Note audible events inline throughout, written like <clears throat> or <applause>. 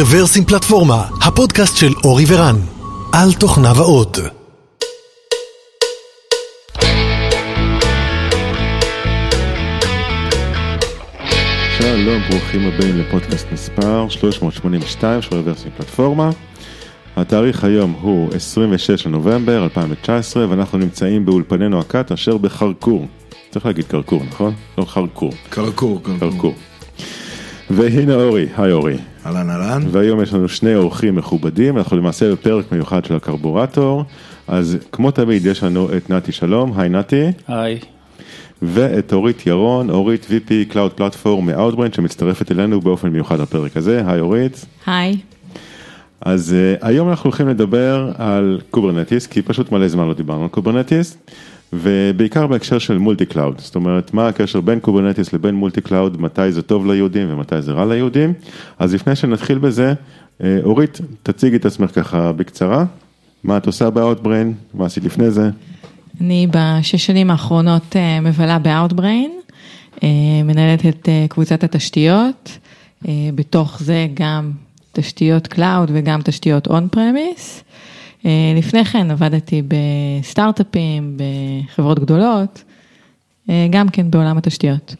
רוורסים פלטפורמה, הפודקאסט של אורי ורן, על תוכניו האות. שלום, ברוכים הבאים לפודקאסט מספר 382 של רוורסים פלטפורמה. התאריך היום הוא 26 לנובמבר 2019 ואנחנו נמצאים באולפנינו הקאט אשר בחרקור. צריך להגיד קרקור, נכון? לא חרקור. קרקור, קרקור. והנה אורי, היי אורי. אהלן אהלן. והיום יש לנו שני אורחים מכובדים, אנחנו למעשה בפרק מיוחד של הקרבורטור. אז כמו תמיד יש לנו את נתי שלום, היי נתי. היי. ואת אורית ירון, אורית VP Cloud Platform מ-Outbrain שמצטרפת אלינו באופן מיוחד לפרק הזה, היי אורית. היי. אז uh, היום אנחנו הולכים לדבר על קוברנטיס, כי פשוט מלא זמן לא דיברנו על קוברנטיס, ובעיקר בהקשר של multi-cloud, זאת אומרת מה הקשר בין קוברנטיס לבין multi-cloud, מתי זה טוב ליהודים ומתי זה רע ליהודים, אז לפני שנתחיל בזה, uh, אורית, תציגי את עצמך ככה בקצרה, מה את עושה ב-Outbrain, מה עשית לפני זה? אני בשש שנים האחרונות uh, מבלה ב-Outbrain, uh, מנהלת את קבוצת התשתיות, בתוך זה גם תשתיות cloud וגם תשתיות on-premise. לפני כן עבדתי בסטארט-אפים, בחברות גדולות, אה, גם כן בעולם התשתיות.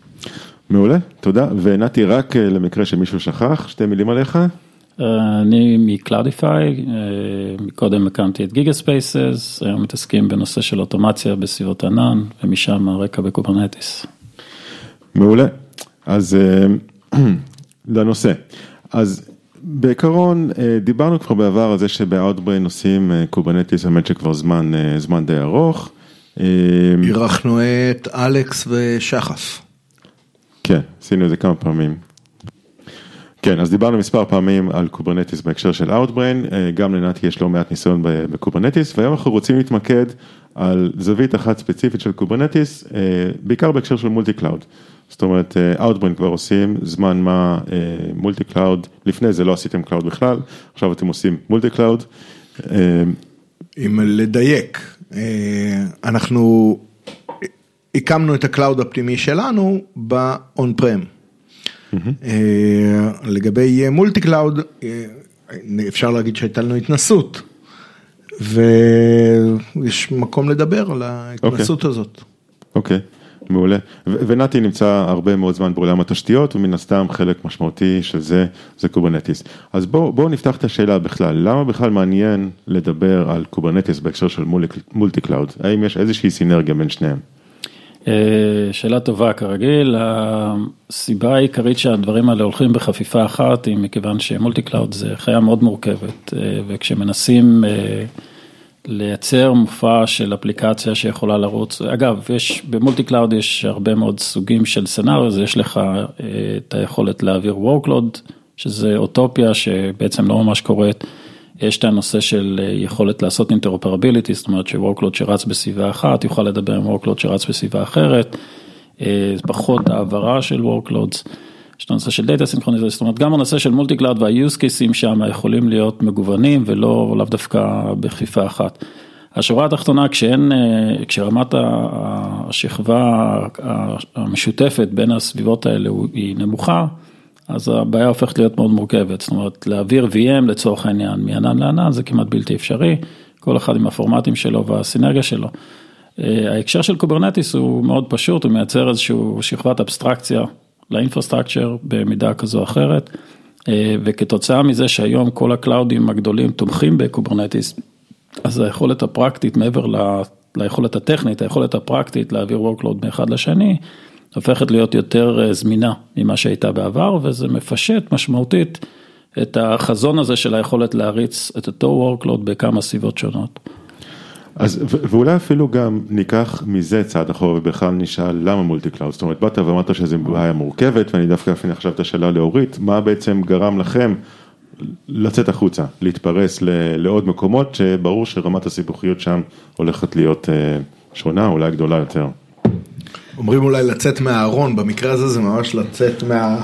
מעולה, תודה. ונתי, רק אה, למקרה שמישהו שכח, שתי מילים עליך. אני מ-Cloudify, מקודם הקמתי את GigaSpaces, היום מתעסקים בנושא של אוטומציה בסביבות ענן, ומשם הרקע בקוברנטיס. מעולה, אז <clears throat> לנושא. אז בעיקרון אה, דיברנו כבר בעבר על זה שב-Outbrain עושים קוברנטיס, האמת שכבר זמן, אה, זמן די ארוך. אה, אירחנו את אלכס ושחף. כן, עשינו את זה כמה פעמים. כן, אז דיברנו מספר פעמים על קוברנטיס בהקשר של Outbrain, גם לנתי יש לא מעט ניסיון בקוברנטיס, והיום אנחנו רוצים להתמקד על זווית אחת ספציפית של קוברנטיס, בעיקר בהקשר של multi-cloud. זאת אומרת, Outbrain כבר עושים זמן מה multi-cloud, לפני זה לא עשיתם cloud בכלל, עכשיו אתם עושים multi-cloud. אם לדייק, אנחנו הקמנו את ה cloud הפנימי שלנו ב on-prem. לגבי multi-cloud, אפשר להגיד שהייתה לנו התנסות. ויש מקום לדבר על ההתנסות okay. הזאת. אוקיי. Okay. מעולה, ונתי נמצא הרבה מאוד זמן בעולם התשתיות ומן הסתם חלק משמעותי של זה, זה קוברנטיס. אז בואו בוא נפתח את השאלה בכלל, למה בכלל מעניין לדבר על קוברנטיס בהקשר של multi-cloud? האם יש איזושהי סינרגיה בין שניהם? אה, שאלה טובה כרגיל, הסיבה העיקרית שהדברים האלה הולכים בחפיפה אחת היא מכיוון ש multi-cloud זה חיה מאוד מורכבת אה, וכשמנסים אה, לייצר מופע של אפליקציה שיכולה לרוץ, אגב, יש, ב multi-cloud יש הרבה מאוד סוגים של scenario, יש לך אה, את היכולת להעביר workload, שזה אוטופיה שבעצם לא ממש קורית, יש את הנושא של אה, יכולת לעשות interoperability, זאת אומרת ש-workload שרץ בסביבה אחת יוכל לדבר עם workload שרץ בסביבה אחרת, אה, פחות העברה של workloads. יש את הנושא של data סינכרוניזציה, זאת אומרת גם הנושא של multi-cloud וה use case ים שם יכולים להיות מגוונים ולא לאו דווקא בכפיפה אחת. השורה התחתונה כשאין, אה, כשרמת השכבה המשותפת בין הסביבות האלה היא נמוכה, אז הבעיה הופכת להיות מאוד מורכבת, זאת אומרת להעביר VM לצורך העניין מענן לענן זה כמעט בלתי אפשרי, כל אחד עם הפורמטים שלו והסינרגיה שלו. אה, ההקשר של קוברנטיס הוא מאוד פשוט, הוא מייצר איזושהי שכבת אבסטרקציה ל infrastructure במידה כזו או אחרת, אה, וכתוצאה מזה שהיום כל ה cloud ים הגדולים תומכים בקוברנטיס, אז היכולת הפרקטית מעבר ל... ליכולת הטכנית, היכולת הפרקטית להעביר workload מאחד לשני, הופכת להיות יותר אה, זמינה ממה שהייתה בעבר, וזה מפשט משמעותית את החזון הזה של היכולת להריץ את אותו workload בכמה סביבות שונות. אז ואולי אפילו גם ניקח מזה צעד אחורה ובכלל נשאל למה multi-cloud, זאת אומרת באת ואמרת שזו בעיה מורכבת ואני דווקא אפילו עכשיו את השאלה לאורית, מה בעצם גרם לכם לצאת החוצה, להתפרס לעוד מקומות שברור שרמת הסיבוכיות שם הולכת להיות אה, שונה, אולי גדולה יותר. אומרים אולי לצאת מהארון, במקרה הזה זה ממש לצאת מה...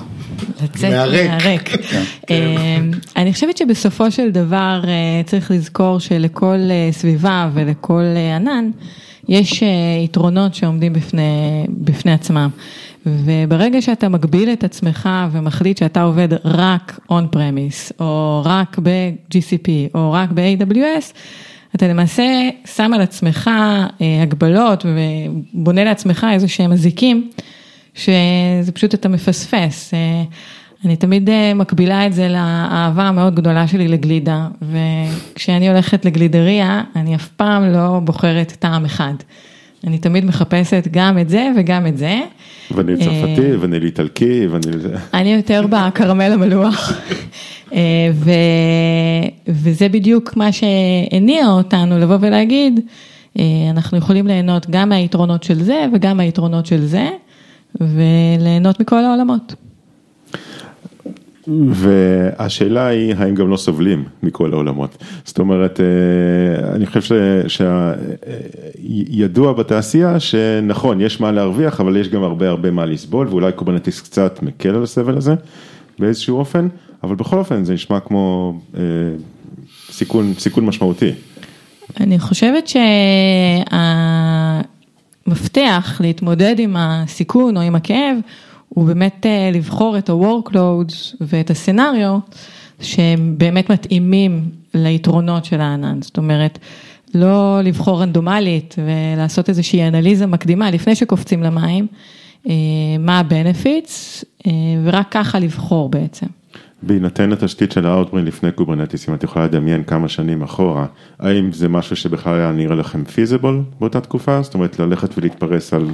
לצאת מהריק. מהריק. כן. אמ, אני חושבת שבסופו של דבר אה, צריך לזכור שלכל אה, סביבה ולכל אה, ענן יש יתרונות שעומדים בפני, בפני עצמם. וברגע שאתה מגביל את עצמך ומחליט שאתה עובד רק און פרמיס, או רק ב-GCP, או רק ב-AWS, אתה למעשה שם על עצמך אה, הגבלות ובונה לעצמך איזה שהם אזיקים, שזה פשוט אתה מפספס. אה, אני תמיד אה, מקבילה את זה לאהבה המאוד גדולה שלי לגלידה, וכשאני הולכת לגלידריה, אני אף פעם לא בוחרת טעם אחד. אני תמיד מחפשת גם את זה וגם את זה. וניל צרפתי, וניל איטלקי, וניל... אני יותר בכרמל המלוח. ו... וזה בדיוק מה שהניע אותנו לבוא ולהגיד, אנחנו יכולים ליהנות גם מהיתרונות של זה וגם מהיתרונות של זה, וליהנות מכל העולמות. והשאלה היא האם גם לא סובלים מכל העולמות. זאת אומרת, אני חושב שידוע בתעשייה שנכון, יש מה להרוויח, אבל יש גם הרבה הרבה מה לסבול, ואולי Kubernetes קצת מקל על הסבל הזה באיזשהו אופן, אבל בכל אופן זה נשמע כמו סיכון, סיכון משמעותי. אני חושבת שהמפתח להתמודד עם הסיכון או עם הכאב, הוא באמת לבחור את ה-workloads ואת הסצנריו שהם באמת מתאימים ליתרונות של הענן, זאת אומרת, לא לבחור רנדומלית ולעשות איזושהי אנליזה מקדימה לפני שקופצים למים, מה ה-benefits ורק ככה לבחור בעצם. בהינתן התשתית של ה Outbrain לפני Kubernetes, אם את יכולה לדמיין כמה שנים אחורה, האם זה משהו שבכלל היה נראה לכם feasible באותה תקופה? זאת אומרת, ללכת ולהתפרס על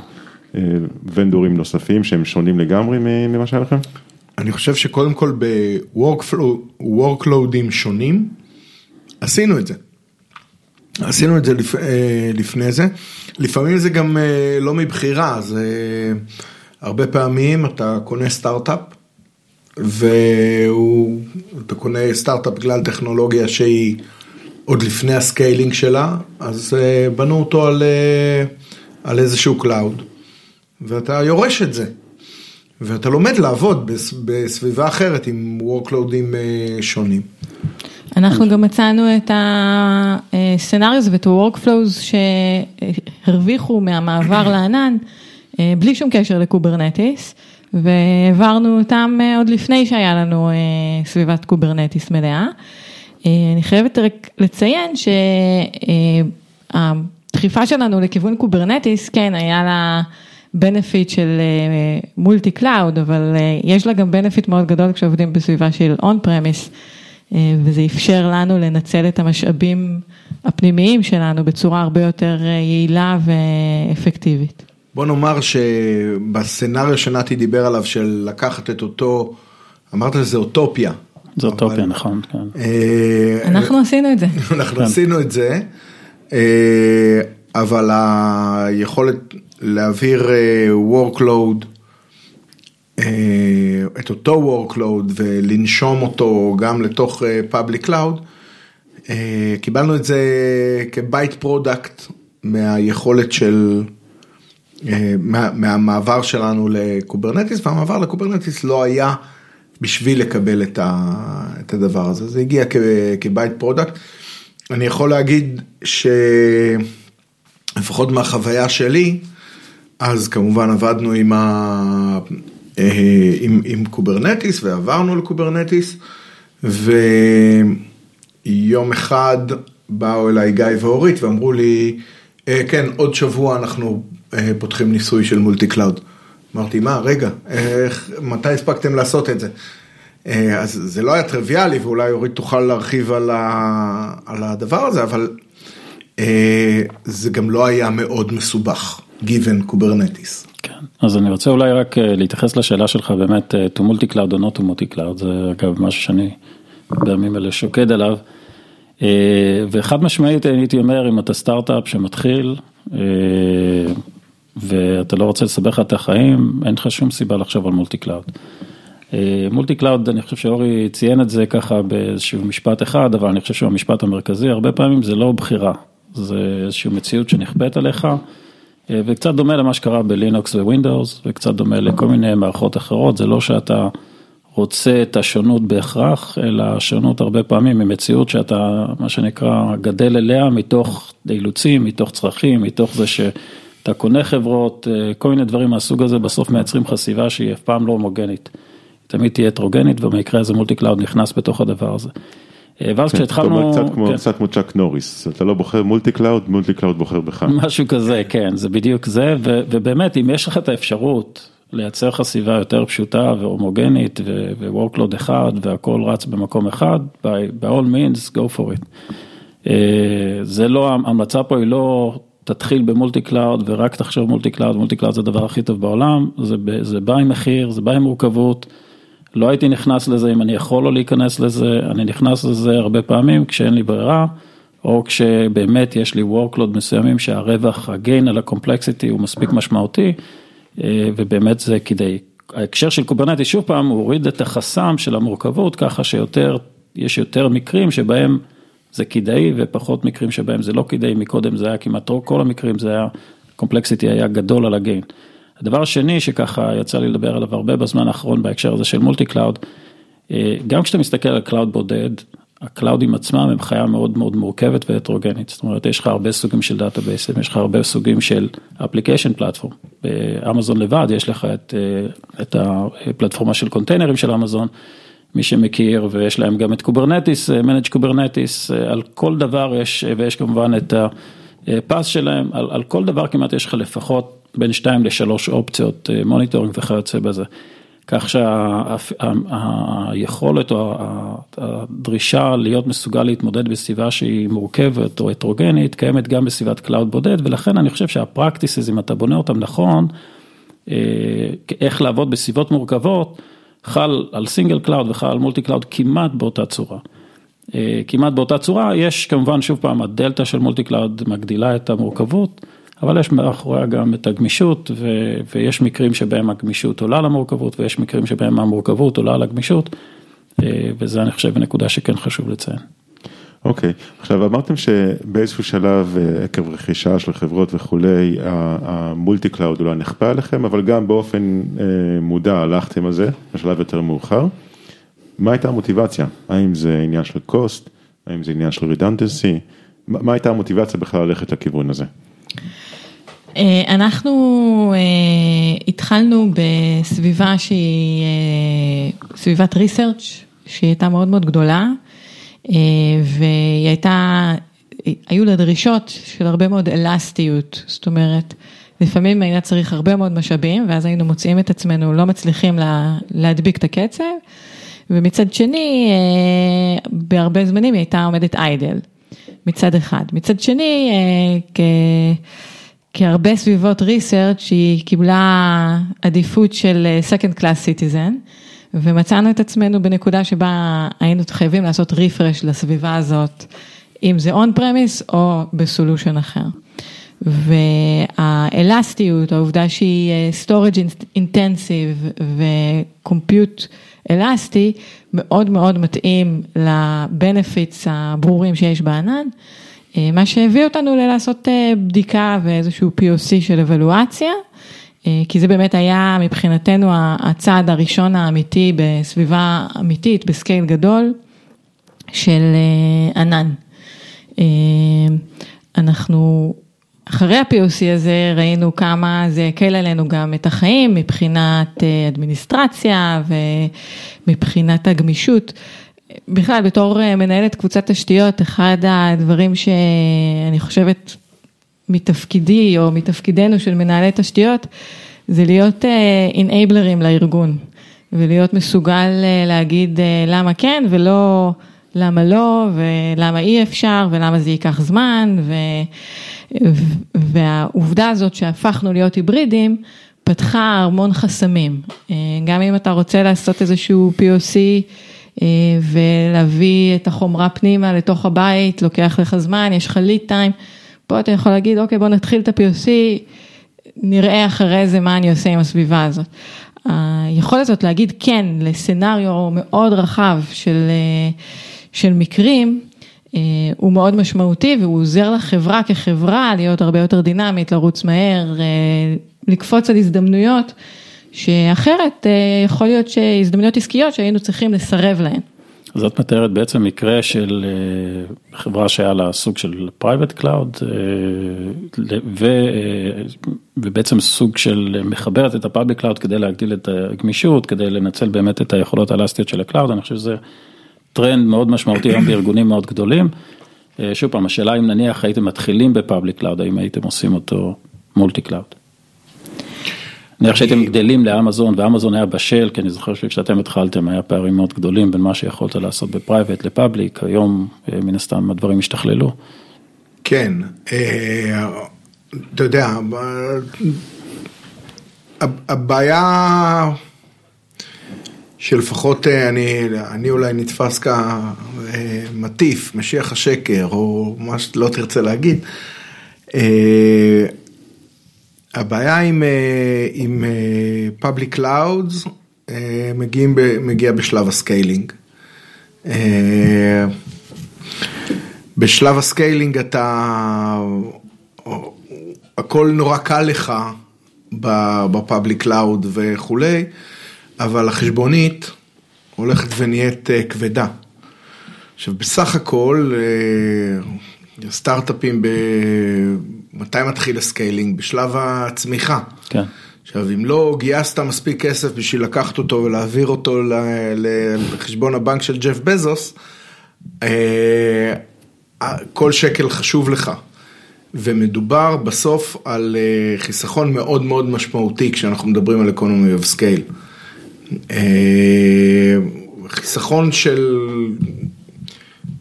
vendor ים נוספים שהם שונים לגמרי ממה שהיה לכם? אני חושב שקודם כל ב-workload ים שונים, עשינו את זה. עשינו את זה לפ... לפני זה, לפעמים זה גם לא מבחירה, זה הרבה פעמים אתה קונה סטארט-אפ, ואתה קונה סטארט-אפ בגלל טכנולוגיה שהיא עוד לפני ה scaling שלה, אז בנו אותו על, על איזשהו cloud. ואתה יורש את זה, ואתה לומד לעבוד בסביבה אחרת עם workload ים שונים. אנחנו גם מצאנו את ה scenarios ואת ה-workflows שהרוויחו מהמעבר <coughs> לענן, בלי שום קשר ל Kubernetes, והעברנו אותם עוד לפני שהיה לנו סביבת Kubernetes מלאה. אני חייבת רק לציין שהדחיפה שלנו לכיוון Kubernetes, כן, היה לה... benefit של multi cloud, אבל יש לה גם benefit מאוד גדול כשעובדים בסביבה של און פרמיס, וזה אפשר לנו לנצל את המשאבים הפנימיים שלנו בצורה הרבה יותר יעילה ואפקטיבית. בוא נאמר שבסצנריו שנתי דיבר עליו של לקחת את אותו, אמרת שזה אוטופיה. זה אוטופיה, נכון, כן. אנחנו עשינו את זה. אנחנו עשינו את זה, אבל היכולת להעביר workload, את אותו workload ולנשום אותו גם לתוך public cloud, קיבלנו את זה כ by-product מהיכולת של, מה, מהמעבר שלנו ל Kubernetes, והמעבר ל Kubernetes לא היה בשביל לקבל את, ה, את הדבר הזה, זה הגיע כ by-product. אני יכול להגיד שלפחות מהחוויה שלי, אז כמובן עבדנו עם, ה... עם, עם Kubernetes ועברנו ל Kubernetes ויום אחד באו אליי גיא ואורית ואמרו לי, כן, עוד שבוע אנחנו פותחים ניסוי של multi cloud. אמרתי, מה, רגע, איך, מתי הספקתם לעשות את זה? אז זה לא היה טריוויאלי ואולי אורית תוכל להרחיב על, ה... על הדבר הזה, אבל זה גם לא היה מאוד מסובך. Given Kubernetes. כן, אז אני רוצה אולי רק להתייחס לשאלה שלך באמת to multi cloud או not to multi cloud, זה אגב משהו שאני בימים אלה שוקד עליו. וחד משמעית הייתי אומר אם אתה סטארט-אפ שמתחיל ואתה לא רוצה לסבך את החיים, אין לך שום סיבה לחשוב על multi cloud. multi cloud, אני חושב שאורי ציין את זה ככה באיזשהו משפט אחד, אבל אני חושב שהוא המשפט המרכזי, הרבה פעמים זה לא בחירה, זה איזושהי מציאות שנכפית עליך. וקצת דומה למה שקרה בלינוקס ווינדוס, וקצת דומה לכל מיני מערכות אחרות, זה לא שאתה רוצה את השונות בהכרח, אלא השונות הרבה פעמים ממציאות שאתה, מה שנקרא, גדל אליה מתוך אילוצים, מתוך צרכים, מתוך זה אתה קונה חברות, אה, כל מיני דברים מהסוג הזה, בסוף מייצרים סביבה שהיא אף פעם לא הומוגנית. תמיד תהיה הטרוגנית, ובמקרה הזה multi cloud נכנס בתוך הדבר הזה. אה, ואז כשהתחלנו... קצת כמו, כן. קצת כמו צ'אק נוריס, אתה לא בוחר multi cloud, multi cloud בוחר בך. משהו כזה, כן, זה בדיוק זה, ו- ובאמת, אם יש לך את האפשרות לייצר לך סביבה יותר פשוטה והומוגנית, ו-workload אחד, והכל רץ במקום אחד, by, by all means, go for it. אה, זה לא, ההמלצה פה היא לא תתחיל ב multi cloud ורק תחשוב multi cloud, multi cloud זה הדבר הכי טוב בעולם, זה בא עם מחיר, זה בא עם מורכבות. לא הייתי נכנס לזה אם אני יכול לא להיכנס לזה, אני נכנס לזה הרבה פעמים כשאין לי ברירה, או כשבאמת יש לי workload מסוימים שהרווח, הגיין על הקומפלקסיטי הוא מספיק משמעותי, אה, ובאמת זה כדי, ההקשר של קוברנטי שוב פעם, הוא הוריד את החסם של המורכבות, ככה שיותר, יש יותר מקרים שבהם זה כדאי ופחות מקרים שבהם זה לא כדאי, מקודם זה היה כמעט כל המקרים זה היה, complexity היה גדול על ה gain. הדבר השני שככה יצא לי לדבר עליו הרבה בזמן האחרון בהקשר הזה של multi cloud, אה, גם כשאתה מסתכל על cloud בודד, ה cloud ים עצמם הם חיה מאוד מאוד מורכבת והטרוגנית, זאת אומרת יש לך הרבה סוגים של database ים, יש לך הרבה סוגים של application platform, באמזון לבד יש לך את, אה, את הפלטפורמה של קונטיינרים של אמזון, מי שמכיר ויש להם גם את Kubernetes, managed Kubernetes, אה, על כל דבר יש, ויש כמובן את ה PaaS שלהם, על, על כל דבר כמעט יש לך לפחות בין שתיים לשלוש אופציות monitoring וכיוצא בזה. כך שהיכולת או הדרישה להיות מסוגל להתמודד בסביבה שהיא מורכבת או הטרוגנית קיימת גם בסביבת cloud בודד ולכן אני חושב שה practices אם אתה בונה אותם נכון, איך לעבוד בסביבות מורכבות, חל על single cloud וחל על multi cloud כמעט באותה צורה. כמעט באותה צורה, יש כמובן שוב פעם הדלתא של multi cloud מגדילה את המורכבות. אבל יש מאחוריה גם את הגמישות ו- ויש מקרים שבהם הגמישות עולה למורכבות ויש מקרים שבהם המורכבות עולה לגמישות וזה אני חושב נקודה שכן חשוב לציין. אוקיי, okay. עכשיו אמרתם שבאיזשהו שלב עקב רכישה של חברות וכולי, ה multi cloud אולי נכפה עליכם, אבל גם באופן מודע הלכתם על זה בשלב יותר מאוחר. מה הייתה המוטיבציה? האם זה עניין של קוסט? האם זה עניין של רידנדנסי? מה הייתה המוטיבציה בכלל ללכת לכיוון הזה? אנחנו התחלנו בסביבה שהיא סביבת ריסרצ' שהיא הייתה מאוד מאוד גדולה והיא הייתה, היו לה דרישות של הרבה מאוד אלסטיות, זאת אומרת לפעמים היה צריך הרבה מאוד משאבים ואז היינו מוצאים את עצמנו לא מצליחים לה, להדביק את הקצב ומצד שני בהרבה זמנים היא הייתה עומדת איידל מצד אחד, מצד שני כ... כהרבה סביבות ריסרצ' היא קיבלה עדיפות של second class citizen ומצאנו את עצמנו בנקודה שבה היינו חייבים לעשות רפרש לסביבה הזאת, אם זה on premise או בסולושן אחר. והאלסטיות, העובדה שהיא storage intensive ו-compute אלסטי, מאוד מאוד מתאים לבנפיטס הברורים שיש בענן. מה שהביא אותנו ללעשות בדיקה ואיזשהו POC של אבלואציה, כי זה באמת היה מבחינתנו הצעד הראשון האמיתי בסביבה אמיתית, בסקייל גדול של ענן. אנחנו, אחרי ה-POC הזה ראינו כמה זה הקל עלינו גם את החיים מבחינת אדמיניסטרציה ומבחינת הגמישות. בכלל, בתור מנהלת קבוצת תשתיות, אחד הדברים שאני חושבת מתפקידי או מתפקידנו של מנהלי תשתיות, זה להיות אינאבלרים לארגון, ולהיות מסוגל להגיד למה כן ולא למה לא, ולמה אי אפשר, ולמה זה ייקח זמן, ו... והעובדה הזאת שהפכנו להיות היברידים, פתחה המון חסמים. גם אם אתה רוצה לעשות איזשהו POC, ולהביא את החומרה פנימה לתוך הבית, לוקח לך זמן, יש לך ליד טיים, פה אתה יכול להגיד, אוקיי, בוא נתחיל את ה-POC, נראה אחרי זה מה אני עושה עם הסביבה הזאת. היכולת הזאת להגיד כן לסצנריו מאוד רחב של, של מקרים, הוא מאוד משמעותי והוא עוזר לחברה כחברה להיות הרבה יותר דינמית, לרוץ מהר, לקפוץ על הזדמנויות. שאחרת יכול להיות שהזדמנויות עסקיות שהיינו צריכים לסרב להן. אז את מתארת בעצם מקרה של אה, חברה שהיה לה סוג של private cloud, ובעצם סוג של מחברת את ה public cloud כדי להגדיל את הגמישות, כדי לנצל באמת את היכולות האלסטיות של ה cloud, אני חושב שזה טרנד מאוד משמעותי היום בארגונים מאוד גדולים. אה, שוב פעם, השאלה אם נניח הייתם מתחילים ב public cloud, האם הייתם עושים אותו multi-cloud. נניח שהייתם גדלים לאמזון ואמזון היה בשל, כי אני זוכר שכשאתם התחלתם היה פערים מאוד גדולים בין מה שיכולת לעשות ב private ל public, היום אה, מן הסתם הדברים השתכללו. כן, אה, אתה יודע, הבעיה שלפחות אה, אני, אני אולי נתפס כמטיף, משיח השקר, או מה שלא תרצה להגיד, הבעיה עם, אה, עם אה, public clouds אה, מגיעים, מגיע בשלב ה scaling. בשלב ה scaling אתה, הכל נורא קל לך ב public cloud וכולי, אבל החשבונית הולכת ונהיית כבדה. עכשיו בסך הכל סטארט-אפים, ב... מתי מתחיל ה scaling? בשלב הצמיחה. כן. עכשיו, אם לא גייסת מספיק כסף בשביל לקחת אותו ולהעביר אותו לחשבון הבנק של ג'ף בזוס, אה, כל שקל חשוב לך. ומדובר בסוף על אה, חיסכון מאוד מאוד משמעותי כשאנחנו מדברים על economy of scale. אה, חיסכון של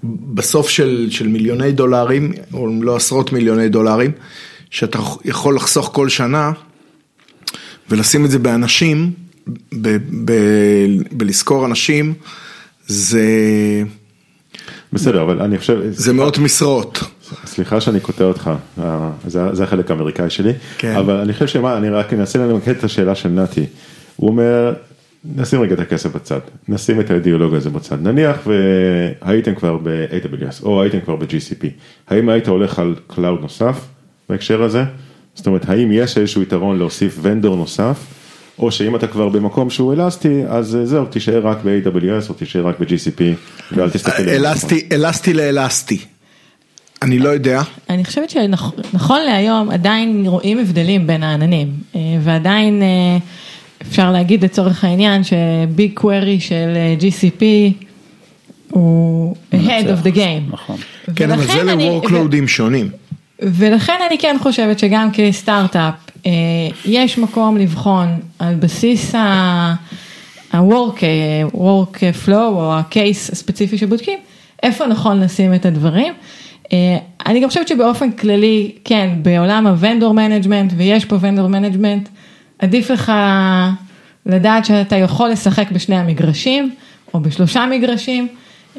בסוף של, של מיליוני דולרים, או אם לא עשרות מיליוני דולרים, שאתה יכול לחסוך כל שנה ולשים את זה באנשים, ב, ב, בלזכור אנשים, זה... בסדר, אבל אני חושב... זה מאות משרות. סליחה שאני קוטע אותך, אה, זה, זה החלק האמריקאי שלי, כן. אבל אני חושב שמה, אני רק אנסה למקד את השאלה של נתי. הוא אומר, נשים רגע את הכסף בצד, נשים את האידיאולוגיה הזה בצד, נניח והייתם כבר ב-AWS או הייתם כבר ב-GCP, האם היית הולך על cloud נוסף בהקשר הזה? זאת אומרת, האם יש איזשהו יתרון להוסיף vendor נוסף, או שאם אתה כבר במקום שהוא אלסטי, אז זהו, תישאר רק ב-AWS או תישאר רק ב-GCP ואל תסתכל. אלסטי, אלסטי לאלסטי. אני לא יודע. אני חושבת שנכון להיום עדיין רואים הבדלים בין העננים, אה, ועדיין... אפשר להגיד לצורך העניין שביג קווירי של אה, GCP הוא ahead of the game. נכון. כן, אבל זה ל-workloadים שונים. ולכן אני כן חושבת שגם כסטארט-אפ אה, יש מקום לבחון על בסיס ה-work אה, work flow או ה-case הספציפי שבודקים, איפה נכון לשים את הדברים. אני גם חושבת שבאופן כללי, כן, בעולם ה-vendor management, ויש פה vendor management, עדיף לך לדעת שאתה יכול לשחק בשני המגרשים, או בשלושה מגרשים,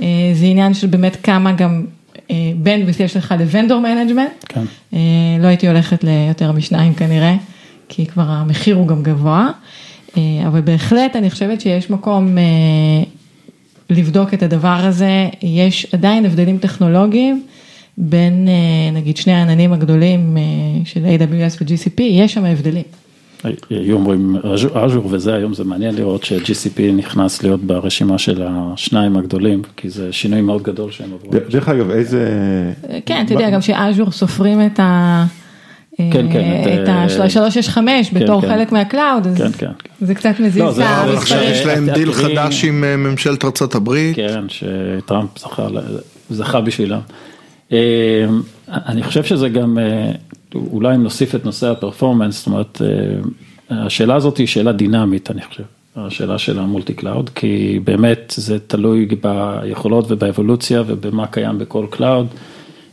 אה, זה עניין של באמת כמה גם bandwidth אה, יש לך ל vendor management, כן. אה, לא הייתי הולכת ליותר משניים כנראה, כי כבר המחיר הוא גם גבוה, אבל בהחלט אני חושבת שיש מקום לבדוק את הדבר הזה, יש עדיין הבדלים טכנולוגיים. בין נגיד שני העננים הגדולים של AWS ו-GCP, יש שם הבדלים. היו אומרים אג'ור וזה היום זה מעניין לראות ש-GCP נכנס להיות ברשימה של השניים הגדולים כי זה שינוי מאוד גדול שהם עברו. דרך אגב איזה... כן אתה יודע גם שאג'ור סופרים את ה... כן, כן, את ה-365 כן, בתור כן. חלק מה cloud, אז זה קצת מזיז את המספרים. עכשיו יש להם דיל חדש עם אה, ממשלת ארצות הברית. כן, שטראמפ זכה בשבילם. אה, אני חושב שזה גם אה, אולי אם נוסיף את נושא ה performance, זאת אומרת, אה, השאלה הזאת היא שאלה דינמית, אני חושב, השאלה של ה multi-cloud, כי באמת זה תלוי ביכולות ובאבולוציה ובמה קיים בכל cloud.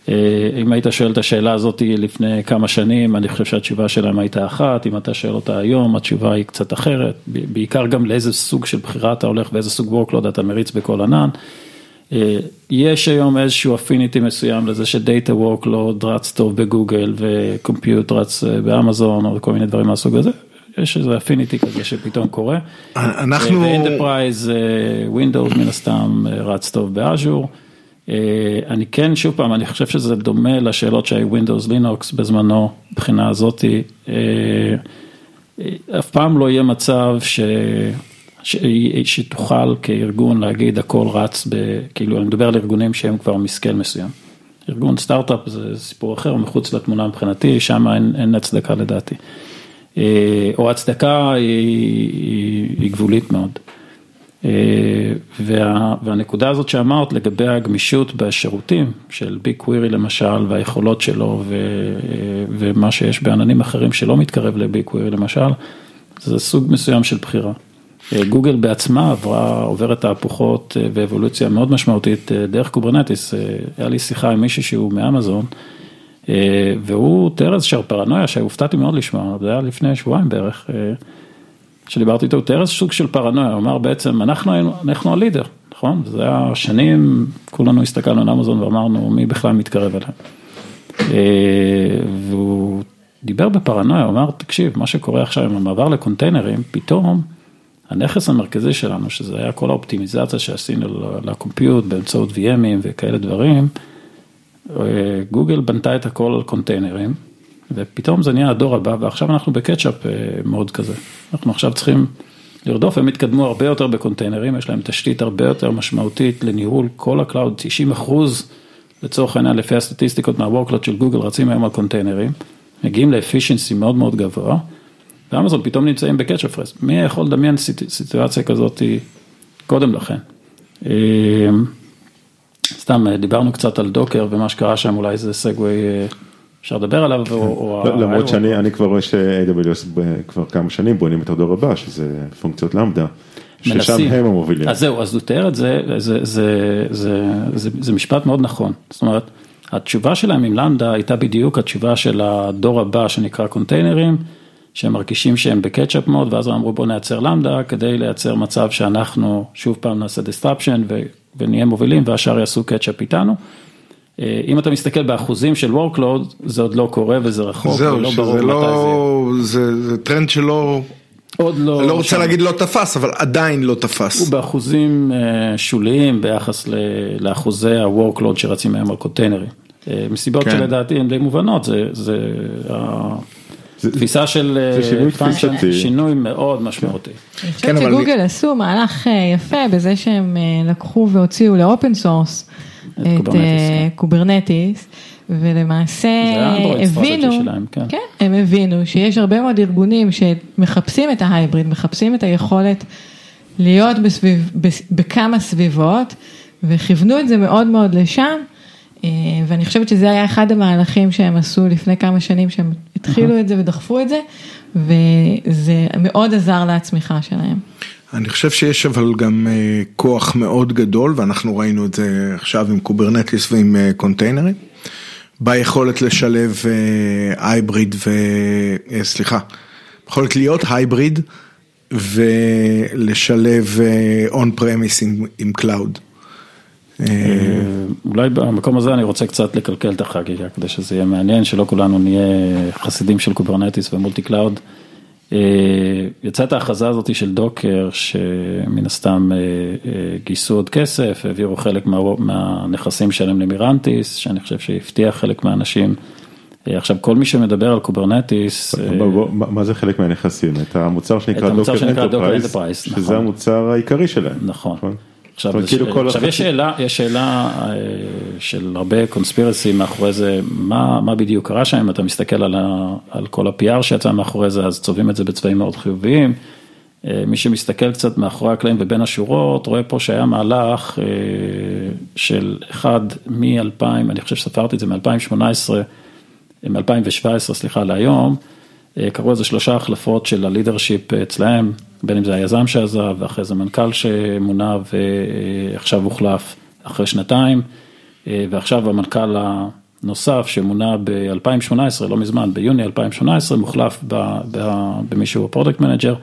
אה, אם היית שואל את השאלה הזאת לפני כמה שנים, אני חושב שהתשובה שלהם הייתה אחת, אם אתה שואל אותה היום, התשובה היא קצת אחרת, בעיקר גם לאיזה סוג של בחירה אתה הולך ואיזה סוג workload אתה מריץ בכל ענן. אה, יש היום איזשהו affinity מסוים לזה שdata workload רץ טוב בגוגל ו compute רץ אה, באמזון או כל מיני דברים מהסוג הזה. יש איזה affinity כזה שפתאום קורה. אנחנו... ו enterprise Windows מן הסתם אה, רץ טוב באז'ור. אני כן, שוב פעם, אני חושב שזה דומה לשאלות שהיו ווינדוס לינוקס בזמנו, מבחינה הזאתי. אף פעם לא יהיה מצב ש... שתוכל כארגון להגיד הכל רץ, ב, כאילו אני מדבר על ארגונים שהם כבר מסקל מסוים. ארגון סטארט-אפ זה סיפור אחר, מחוץ לתמונה מבחינתי, שם אין, אין הצדקה לדעתי. אה, או הצדקה היא, היא, היא גבולית מאוד. אה, וה, והנקודה הזאת שאמרת לגבי הגמישות בשירותים של BigQuery למשל והיכולות שלו ו, ומה שיש בעננים אחרים שלא מתקרב ל BigQuery למשל, זה סוג מסוים של בחירה. אה, גוגל בעצמה עברה, עוברת תהפוכות ואבולוציה מאוד משמעותית דרך Kubernetes, היה לי שיחה עם מישהו שהוא מאמזון. והוא תיאר איזושהי פרנויה שהופתעתי מאוד לשמוע, זה היה לפני שבועיים בערך. כשדיברתי איתו, הוא תיאר איזה סוג של פרנויה, הוא אמר בעצם, אנחנו אנחנו הלידר, נכון? זה היה שנים, כולנו הסתכלנו על אמזון ואמרנו, מי בכלל מתקרב אליהם. אה, והוא דיבר בפרנויה, הוא אמר, תקשיב, מה שקורה עכשיו עם המעבר לקונטיינרים, פתאום הנכס המרכזי שלנו, שזה היה כל האופטימיזציה שעשינו לקומפיוט באמצעות VMים וכאלה דברים, אה, גוגל בנתה את הכל על קונטיינרים. ופתאום זה נהיה הדור הבא, ועכשיו אנחנו ב catch-up אה, מאוד כזה. אנחנו עכשיו צריכים לרדוף, הם התקדמו הרבה יותר ב containerים, יש להם תשתית הרבה יותר משמעותית לניהול כל ה cloud, 90 אחוז לצורך העניין לפי הסטטיסטיקות מה workload של גוגל רצים היום על containerים, מגיעים ל efficiency מאוד מאוד גבוה, ואמזון פתאום נמצאים ב catch-up race. מי יכול לדמיין סיטואציה כזאת קודם לכן? אה, סתם דיברנו קצת על דוקר ומה שקרה שם, אולי זה סגווי אפשר לדבר עליו, או... לא, למרות שאני כבר רואה ש-AWS כבר כמה שנים בונים את הדור הבא, שזה פונקציות למדה. ששם הם המובילים. אז זהו, אז הוא תיאר את זה, זה, זה, זה, זה, זה משפט מאוד נכון. זאת אומרת, התשובה שלהם עם למדה הייתה בדיוק התשובה של הדור הבא שנקרא קונטיינרים, שהם מרגישים שהם בקצ'אפ מוד, ואז הם אמרו בוא נייצר למדה כדי לייצר מצב שאנחנו שוב פעם נעשה disruption ונהיה מובילים והשאר יעשו catch-up איתנו. אה, אם אתה מסתכל באחוזים של workload, זה עוד לא קורה וזה רחוק, זהו, ולא ברור לא, מתי זה. זה, זה טרנד שלא, עוד לא, אני לא רוצה שם. להגיד לא תפס, אבל עדיין לא תפס. הוא באחוזים אה, שוליים ביחס לאחוזי ה-workload שרצים היום על containerים. אה, מסיבות כן. שלדעתי הן די מובנות, זה, זה תפיסה של function, שינוי מאוד משמעותי. אני חושבת כן, שגוגל עשו מהלך יפה בזה שהם לקחו והוציאו ל open source. את Kubernetes, ולמעשה הבינו, כן. כן, הם הבינו שיש הרבה מאוד ארגונים שמחפשים את ה hybrid, מחפשים את היכולת להיות בסביב, בכמה סביבות, וכיוונו את זה מאוד מאוד לשם. אה, ואני חושבת שזה היה אחד המהלכים שהם עשו לפני כמה שנים, שהם התחילו את זה ודחפו את זה, וזה מאוד עזר לצמיחה שלהם. אני חושב שיש אבל גם אה, כוח מאוד גדול, ואנחנו ראינו את זה עכשיו עם Kubernetes ועם אה, קונטיינרים, ביכולת לשלב hybrid ו... סליחה, יכולת להיות hybrid ולשלב און פרמיס עם קלאוד. אה, אולי במקום הזה אני רוצה קצת לקלקל את החגיגה כדי שזה יהיה מעניין, שלא כולנו נהיה חסידים של Kubernetes ו multi cloud. אה, יצאה ההכרזה הזאת של Docker, שמן הסתם אה, גייסו עוד כסף, העבירו חלק מה, מהנכסים שלהם ל Mirantis, שאני חושב שהבטיח חלק מהאנשים. עכשיו כל מי שמדבר על Kubernetes. מה זה חלק מהנכסים? את המוצר שנקרא Docker Enterprise, שזה נכון. המוצר העיקרי שלהם. נכון. עכשיו, כאילו עכשיו יש שאלה, יש שאלה אה, של הרבה conspiracy מאחורי זה, מה, מה בדיוק קרה שם, אם אתה מסתכל על, ה, על כל ה-PR שיצא מאחורי זה, אז צובעים את זה בצבעים מאוד חיוביים. אה, מי שמסתכל קצת מאחורי הקלעים ובין השורות, רואה פה שהיה מהלך אה, של אחד מ-2000, אני חושב שספרתי את זה מ-2018, מ-2017, סליחה, להיום. קרו איזה שלושה החלפות של הלידרשיפ אצלהם, בין אם זה היזם שעזב, ואחרי זה מנכ"ל שמונה ועכשיו הוחלף אחרי שנתיים, ועכשיו המנכ"ל הנוסף שמונה ב-2018, לא מזמן, ביוני 2018, מוחלף במי שהוא ה product manager.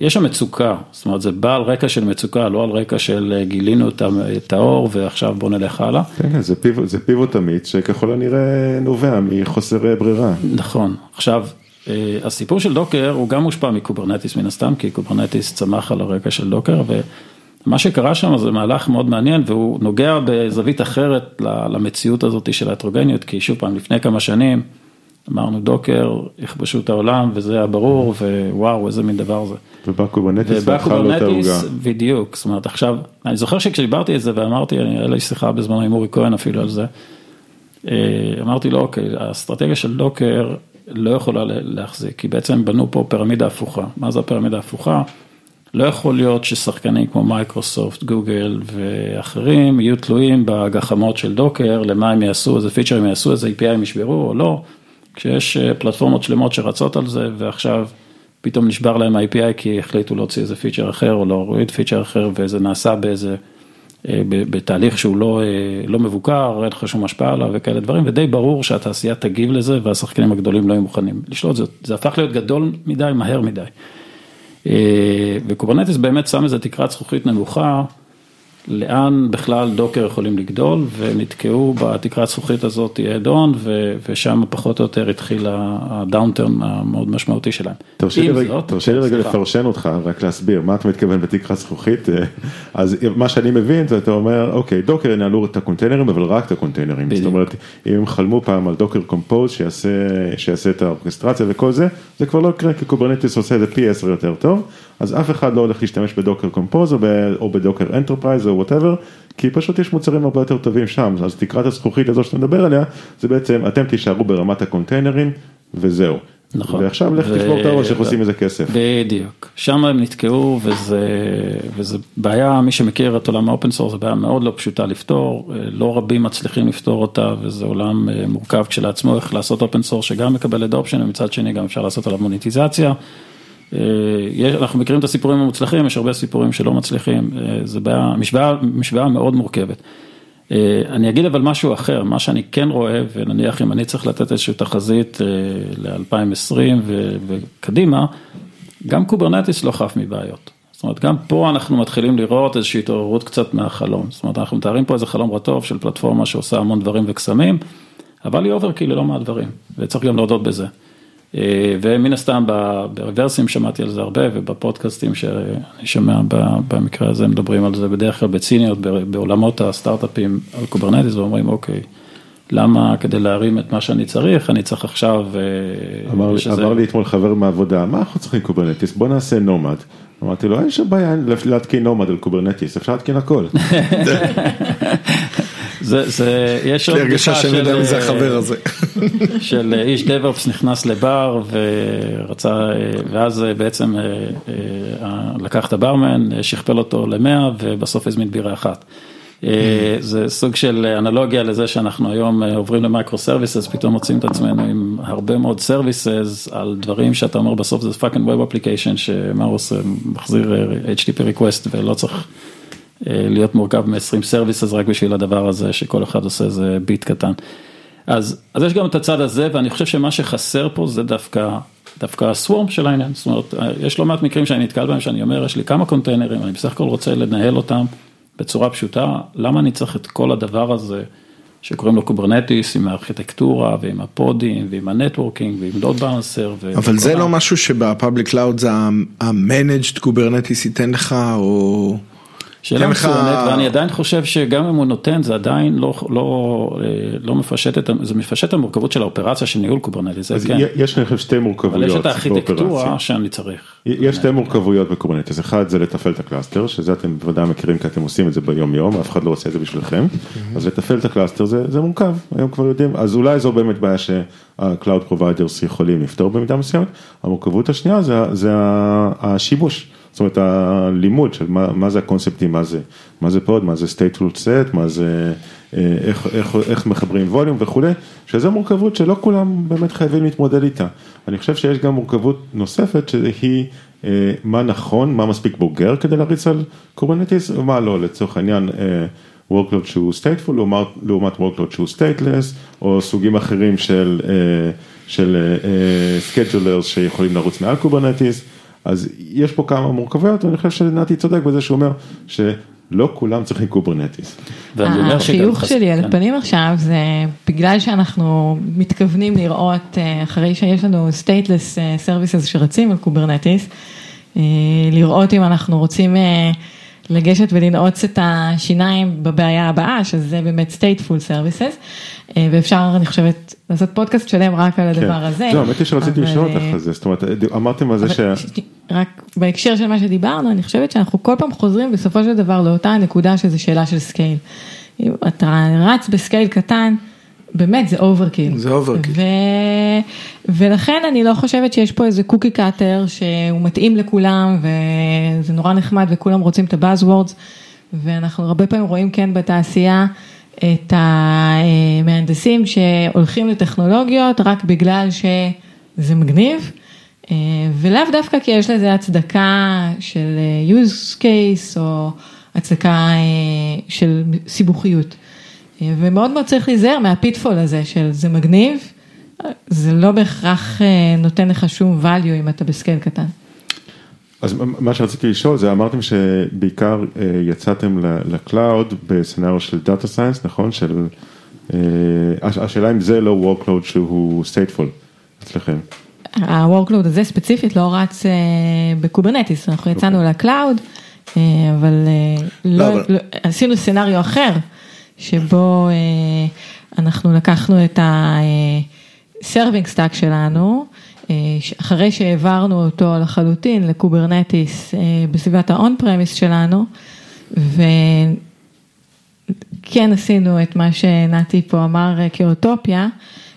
יש שם מצוקה, זאת אומרת זה בא על רקע של מצוקה, לא על רקע של גילינו את האור ועכשיו בוא נלך הלאה. כן, pivot, זה pivot אמיץ שככל הנראה נובע מחוסר ברירה. נכון, עכשיו הסיפור של Docker הוא גם מושפע מ Kubernetes מן הסתם, כי Kubernetes צמח על הרקע של Docker ומה שקרה שם זה מהלך מאוד מעניין והוא נוגע בזווית אחרת למציאות הזאת של ההטרוגניות, כי שוב פעם לפני כמה שנים אמרנו Docker, יכבשו את העולם וזה היה ברור ווואו איזה מין דבר זה. ובא Kubernetes את העוגה. Kubernetes, בדיוק, זאת אומרת עכשיו, אני זוכר שכשדיברתי את זה ואמרתי, היה לי שיחה בזמנו עם אורי כהן אפילו על זה, אה, אמרתי לו אוקיי, האסטרטגיה של Docker לא יכולה להחזיק, כי בעצם בנו פה פירמידה הפוכה, מה זה הפירמידה ההפוכה? לא יכול להיות ששחקנים כמו Microsoft, Google ואחרים יהיו תלויים בגחמות של Docker, למה הם יעשו, איזה feature הם יעשו, איזה API הם ישברו או לא, כשיש אה, פלטפורמות שלמות שרצות על זה ועכשיו פתאום נשבר להם ה-API כי החליטו להוציא איזה feature אחר או להוריד feature אחר וזה נעשה באיזה, בתהליך שהוא לא, אה, לא מבוקר, אין לך שום השפעה עליו וכאלה דברים, ודי ברור שהתעשייה תגיב לזה והשחקנים הגדולים לא יהיו מוכנים לשלוט, זה, זה הפך להיות גדול מדי, מהר מדי. אה, ו Kubernetes באמת שם איזה תקרת זכוכית נמוכה, לאן בכלל Docker יכולים לגדול, ונתקעו בתקרת זכוכית הזאת add on, ו- ושם פחות או יותר התחיל ה downturn המאוד משמעותי שלהם. תרשה לי רגע- זאת- תרשה לי רגע סליחה. לפרשן אותך, רק להסביר, מה אתה מתכוון בתקרת זכוכית? <laughs> אז מה שאני מבין, זה אתה אומר, אוקיי, Docker ינהלו את הקונטיינרים, אבל רק את הקונטיינרים. זאת. אומרת, אם הם חלמו פעם על Docker Compose, שיעשה שיעשה את האורכסטרציה וכל זה, זה כבר לא יקרה, כי Kubernetes עושה את זה פי עשר יותר טוב, אז אף אחד לא הולך להשתמש ב Docker Compose או ב Docker Enterprise או whatever, כי פשוט יש מוצרים הרבה יותר טובים שם, אז תקרת הזכוכית הזו שאתה מדבר עליה, זה בעצם, אתם תישארו ברמת הקונטיינרים, וזהו. נכון. ועכשיו לך ו- תשבור את הראש איך עושים מזה כסף. בדיוק, שם הם נתקעו וזה, וזה בעיה, מי שמכיר את עולם ה open source, זו בעיה מאוד לא פשוטה לפתור, לא רבים מצליחים לפתור אותה וזה עולם אה, מורכב כשלעצמו, איך לעשות open source שגם מקבל adoption ומצד שני גם אפשר לעשות עליו מוניטיזציה. אה, אנחנו מכירים את הסיפורים המוצלחים, יש הרבה סיפורים שלא מצליחים, אה, זה בעיה, משוואה, משוואה מאוד מורכבת. אה, אני אגיד אבל משהו אחר, מה שאני כן רואה, ונניח אם אני צריך לתת איזושהי תחזית ל-2020 וקדימה, גם Kubernetes לא חף מבעיות. זאת אומרת, גם פה אנחנו מתחילים לראות איזושהי התעוררות קצת מהחלום. זאת אומרת, אנחנו מתארים פה איזה חלום רטוב של פלטפורמה שעושה המון דברים וקסמים, אבל היא overkill ללא מעט דברים, וצריך גם להודות בזה. אה, ומן הסתם ב Reversim שמעתי על זה הרבה, ובפודקאסטים שאני שומע במקרה הזה מדברים על זה בדרך כלל בציניות בעולמות הסטארט-אפים על Kubernetes, ואומרים אוקיי, למה כדי להרים את מה שאני צריך, אני צריך עכשיו... אה, אמר, שזה- אמר לי אתמול חבר מהעבודה, מה אנחנו צריכים Kubernetes? בוא נעשה Nomad. אמרתי לו, אין שם בעיה להתקין Nomad על Kubernetes, אפשר להתקין הכל. <laughs> זה, זה, יש עוד בדיחה של, זה אה, החבר הזה. <laughs> של אה, איש DevOps נכנס לבר ורצה, אה, ואז אה, בעצם אה, אה, לקח את הברמן, אה, שכפל אותו למאה ובסוף הזמין בירה אחת. אה, זה סוג של אנלוגיה לזה שאנחנו היום אה, עוברים ל microservices, פתאום מוצאים את עצמנו עם הרבה מאוד services על דברים שאתה אומר בסוף זה fucking web application עושה, מחזיר אה, HTTP request ולא צריך אה, להיות מורכב מ-20 services רק בשביל הדבר הזה שכל אחד עושה איזה ביט קטן. אז, אז יש גם את הצד הזה ואני חושב שמה שחסר פה זה דווקא, דווקא ה Swarm של העניין, זאת אומרת יש לא מעט מקרים שאני נתקל בהם שאני אומר יש לי כמה קונטיינרים, אני בסך הכל רוצה לנהל אותם בצורה פשוטה, למה אני צריך את כל הדבר הזה שקוראים לו Kubernetes עם הארכיטקטורה ועם הפודים ועם ה networking ועם load balancer. אבל זה לא משהו שב public cloud זה ה-managed Kubernetes ייתן לך או... שאלה מצוינת, ואני עדיין חושב שגם אם הוא נותן, זה עדיין לא, לא, אה, לא מפשט את, זה מפשט את המורכבות של האופרציה של ניהול Kubernetes, זה אז כן. יש אני חושב שתי אבל יש מורכבויות את הארכיטקטורה באופרציה. שאני צריך. יש שתי מורכבויות ב Kubernetes, אחד זה לתפעל את ה cluster, שזה אתם בוודאי מכירים כי אתם עושים את זה ביום יום, אף אחד לא עושה את זה בשבילכם, אז לתפעל את ה cluster זה, זה מורכב, היום כבר יודעים, אז אולי זו באמת בעיה שה-Cloud Providers יכולים לפתור במידה מסוימת, המורכבות השנייה זה, זה ה- השימוש, זאת אומרת הלימוד של מה, מה זה הקונספטים, מה זה, מה זה pod, מה זה stateful set, מה זה, אה, איך, איך, איך מחברים volume וכולי, שזו מורכבות שלא כולם באמת חייבים להתמודד איתה. אני חושב שיש גם מורכבות נוספת שהיא אה, מה נכון, מה מספיק בוגר כדי להריץ על Kubernetes ומה לא, לצורך העניין אה, workload שהוא stateful לעומת, לעומת workload שהוא stateless, או סוגים אחרים של, אה, של אה, אה, schedulers שיכולים לרוץ מעל Kubernetes, אז יש פה כמה מורכבויות, ואני חושב שנתי צודק בזה שהוא אומר שלא כולם צריכים Kubernetes. החיוך שלי על כן. הפנים עכשיו זה בגלל שאנחנו מתכוונים לראות אה, אחרי שיש לנו stateless אה, services שרצים על Kubernetes, אה, לראות אם אנחנו רוצים אה, לגשת ולנעוץ את השיניים בבעיה הבאה, שזה באמת stateful services, אה, ואפשר, אני חושבת, לעשות פודקאסט שלם רק על הדבר הזה. לא, האמת היא שרציתי לשאול אותך אה, על זה, זאת אומרת, אמרתם על זה ש... רק בהקשר של מה שדיברנו, אני חושבת שאנחנו כל פעם חוזרים בסופו של דבר לאותה נקודה שזו שאלה של scale. אם אתה רץ ב scale קטן, באמת זה overkill. זה overkill. ו... ולכן אני לא חושבת שיש פה איזה cookie cutter שהוא מתאים לכולם וזה נורא נחמד וכולם רוצים את ה buzzwords ואנחנו הרבה פעמים רואים כן בתעשייה את המהנדסים שהולכים לטכנולוגיות רק בגלל שזה מגניב ולאו דווקא כי יש לזה הצדקה של use case או הצדקה אה, של סיבוכיות. ומאוד מאוד צריך להיזהר מה pitfall הזה של זה מגניב, זה לא בהכרח אה, נותן לך שום value אם אתה ב scale קטן. אז מה שרציתי לשאול זה אמרתם שבעיקר אה, יצאתם ל cloud ב scenario של data science, נכון? של... אה, הש- השאלה אם זה לא workload שהוא stateful אצלכם. ה-workload הזה ספציפית לא רץ ב Kubernetes, אנחנו יצאנו ל cloud, אה, אבל לא, לא, לא, עשינו scenario אחר, שבו אה, אנחנו לקחנו את ה-serving stack שלנו, אה, אחרי שהעברנו אותו לחלוטין ל Kubernetes אה, בסביבת ה-on premise שלנו, וכן עשינו את מה שנתי פה אמר כאוטופיה,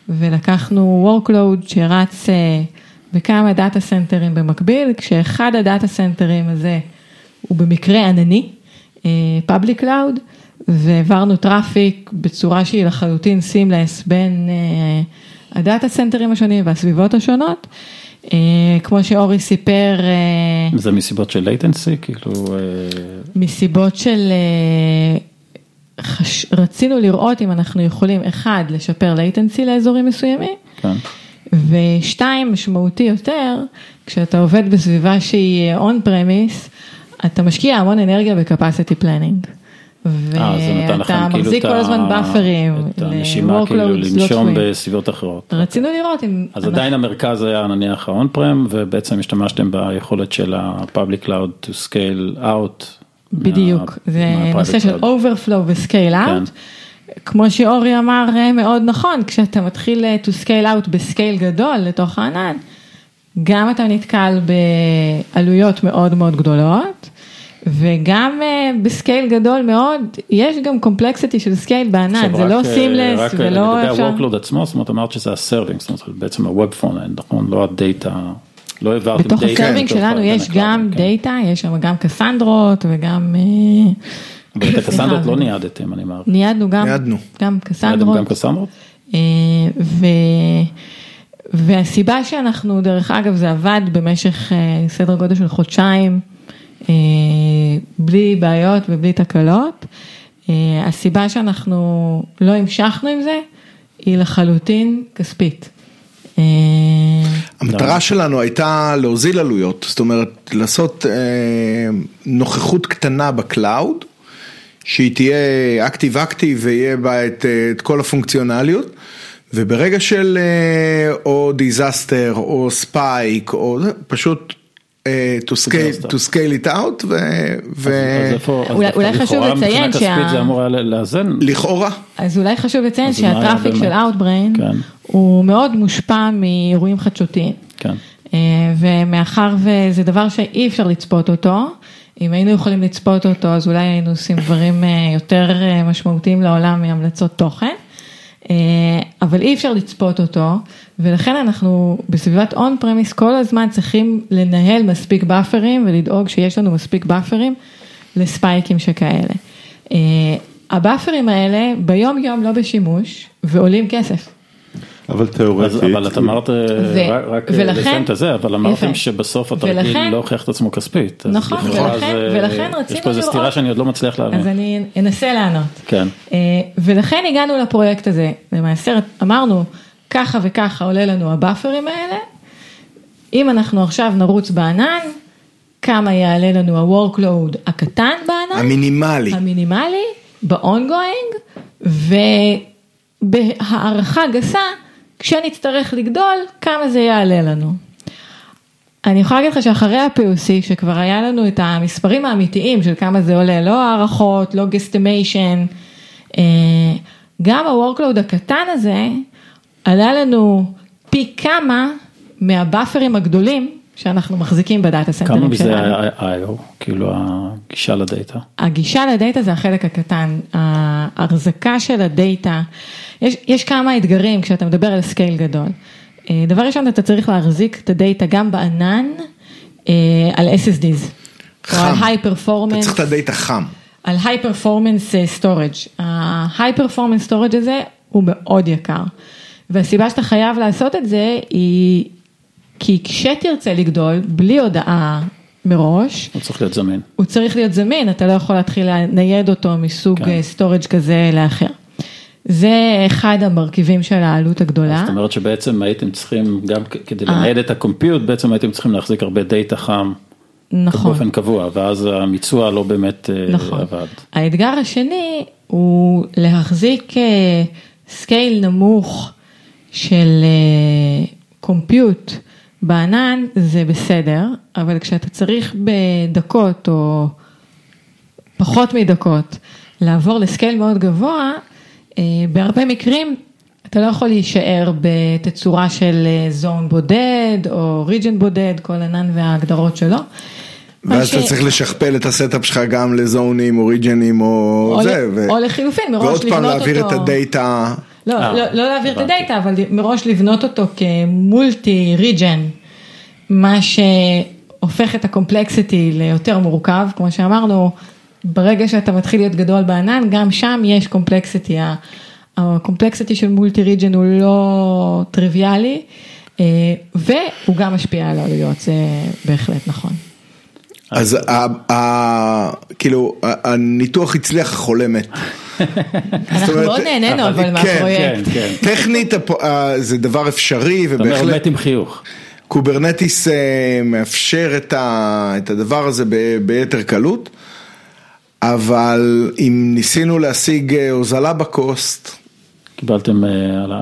ולקחנו workload שרץ בכמה דאטה סנטרים במקביל, כשאחד הדאטה סנטרים הזה הוא במקרה ענני, public cloud, והעברנו traffic בצורה שהיא לחלוטין seamless בין אה, הדאטה סנטרים השונים והסביבות השונות. אה, כמו שאורי סיפר, אה, זה מסיבות של latency, כאילו, מסיבות של, חש... רצינו לראות אם אנחנו יכולים, אחד, לשפר latency לאזורים מסוימים, כן. ושתיים, משמעותי יותר, כשאתה עובד בסביבה שהיא on premise, אתה משקיע המון אנרגיה ב-capacity planning. אה, ואתה כאילו מחזיק את כל הזמן באפרים, את הנשימה כאילו לא לנשום. בסביבות אחרות. רצינו לראות אם... אז עדיין המרכז היה נניח ה-on prem ובעצם השתמשתם ביכולת של ה-public cloud to scale out. בדיוק, זה נושא של overflow ו-scale כן. out. כמו שאורי אמר אה, מאוד נכון, כשאתה מתחיל אה, to scale out ב scale גדול לתוך הענן, גם אתה נתקל בעלויות מאוד מאוד גדולות, וגם אה, ב scale גדול מאוד, יש גם complexity של scale בענן, זה לא רק, אה, seamless רק ולא לגבי אפשר... ה-workload עצמו, זאת אומרת אמרת שזה ה-serving, זאת אומרת בעצם ה-web front נכון? לא ה data, לא העברתם בתוך data. ה serving לתוך שלנו יש גם כן. data, יש שם גם קסנדרות וגם... אה, אבל את הקסנדרות. לא ניידתם, אני מעריך. ניידנו גם, ניידנו. גם קסנדרות. גם קסנדרות? אה, ו... והסיבה שאנחנו, דרך אגב, זה עבד במשך אה, סדר גודל של חודשיים, אה, בלי בעיות ובלי תקלות. אה, הסיבה שאנחנו לא המשכנו עם זה, היא לחלוטין כספית. אה, המטרה שלנו הייתה להוזיל עלויות, זאת אומרת לעשות אה, נוכחות קטנה ב cloud, שהיא תהיה active active ויהיה בה את, אה, את כל הפונקציונליות, וברגע של אה, או disaster או spike או פשוט אה, to, scale, to scale it out ו... ו... אז איפה, אז אולי- אולי חשוב לציין מבחינה כספית שה- זה אמור היה לאזן. לכאורה. אז אולי חשוב לציין שה traffic? של Outbrain כן. הוא מאוד מושפע מאירועים חדשותיים. כן. אה, ומאחר וזה דבר שאי אפשר לצפות אותו, אם היינו יכולים לצפות אותו אז אולי היינו עושים דברים אה, יותר אה, משמעותיים לעולם מהמלצות תוכן, אה, אבל אי אפשר לצפות אותו ולכן אנחנו בסביבת on premise כל הזמן צריכים לנהל מספיק באפרים ולדאוג שיש לנו מספיק באפרים לספייקים שכאלה. אה, הבאפרים האלה ביום יום לא בשימוש ועולים כסף. אבל תיאורטית, אבל את אמרת, ו- רק, רק ולכן- לסיים את זה, אבל אמרתם יפה. שבסוף התרגיל ולכן- לא הוכיח את עצמו כספית. נכון, לכאורה ולכן- זה- ולכן יש רצינו פה איזו סתירה לראות- שאני עוד לא מצליח להבין. אז אני אנסה לענות. כן. אה, ולכן הגענו לפרויקט הזה, למעשה אמרנו ככה וככה עולה לנו הבאפרים האלה, אם אנחנו עכשיו נרוץ בענן, כמה יעלה לנו ה-workload הקטן בענן, המינימלי. המינימלי, ב-ongoing, ובהערכה גסה, כשנצטרך לגדול, כמה זה יעלה לנו. אני יכולה להגיד לך שאחרי ה-POC, שכבר היה לנו את המספרים האמיתיים של כמה זה עולה, לא הערכות, לא גסטימיישן, גם ה-workload הקטן הזה עלה לנו פי כמה מהבאפרים הגדולים שאנחנו מחזיקים בדאטה סנטרים כמה מזה שלנו. I.O, כאילו הגישה לדאטה? הגישה לדאטה זה החלק הקטן, ההחזקה של הדאטה, יש, יש כמה אתגרים כשאתה מדבר על scale גדול. אה, דבר ראשון, אתה צריך להחזיק את הדאטה גם בענן אה, על SSDs. או על חם. high אתה performance, צריך את הדאטה חם. על high performance אה, storage. ה-high performance storage הזה הוא מאוד יקר. והסיבה שאתה חייב לעשות את זה היא כי כשתרצה לגדול בלי הודעה מראש, הוא צריך להיות זמין. הוא צריך להיות זמין, אתה לא יכול להתחיל לנייד אותו מסוג כן. storage כזה לאחר. זה אחד המרכיבים של העלות הגדולה. זאת אומרת שבעצם הייתם צריכים, גם כדי אה. לנייד את ה-compute, בעצם הייתם צריכים להחזיק הרבה דאטה חם. נכון, באופן קבוע, ואז המיצוע לא באמת אה, נכון. עבד. האתגר השני הוא להחזיק אה, scale נמוך של compute בענן זה בסדר, אבל כשאתה צריך בדקות או פחות מדקות לעבור ל-scale מאוד גבוה, אה, בהרבה מקרים אתה לא יכול להישאר בתצורה של zone בודד או region בודד, כל ענן וההגדרות שלו. ואז ש- אתה צריך לשכפל את ה-setup שלך גם לזונים או ריג'נים או או זה. ו- או לחילופין, מראש ועוד פעם לבנות להעביר את אותו. הדאטה. לא, אה, לא, לא להעביר את. הדאטה, אבל מראש לבנות אותו כ-multi region, מה שהופך את ה-complexity ליותר מורכב, כמו שאמרנו, ברגע שאתה מתחיל להיות גדול בענן, גם שם יש complexity, ה-complexity של multi region הוא לא טריוויאלי, אה, והוא גם משפיע על העלויות, זה בהחלט נכון. אז כאילו הניתוח הצליח החולה מת. אנחנו מאוד נהנינו אבל- כן, מהפרויקט. כן, כן. טכנית הפ- ה- זה דבר אפשרי אתה אומר, ובהחלט מת עם חיוך. Kubernetes אה, מאפשר את הדבר הזה ביתר קלות, אבל אם ניסינו להשיג אה, הוזלה ב-cost, קיבלתם, אה,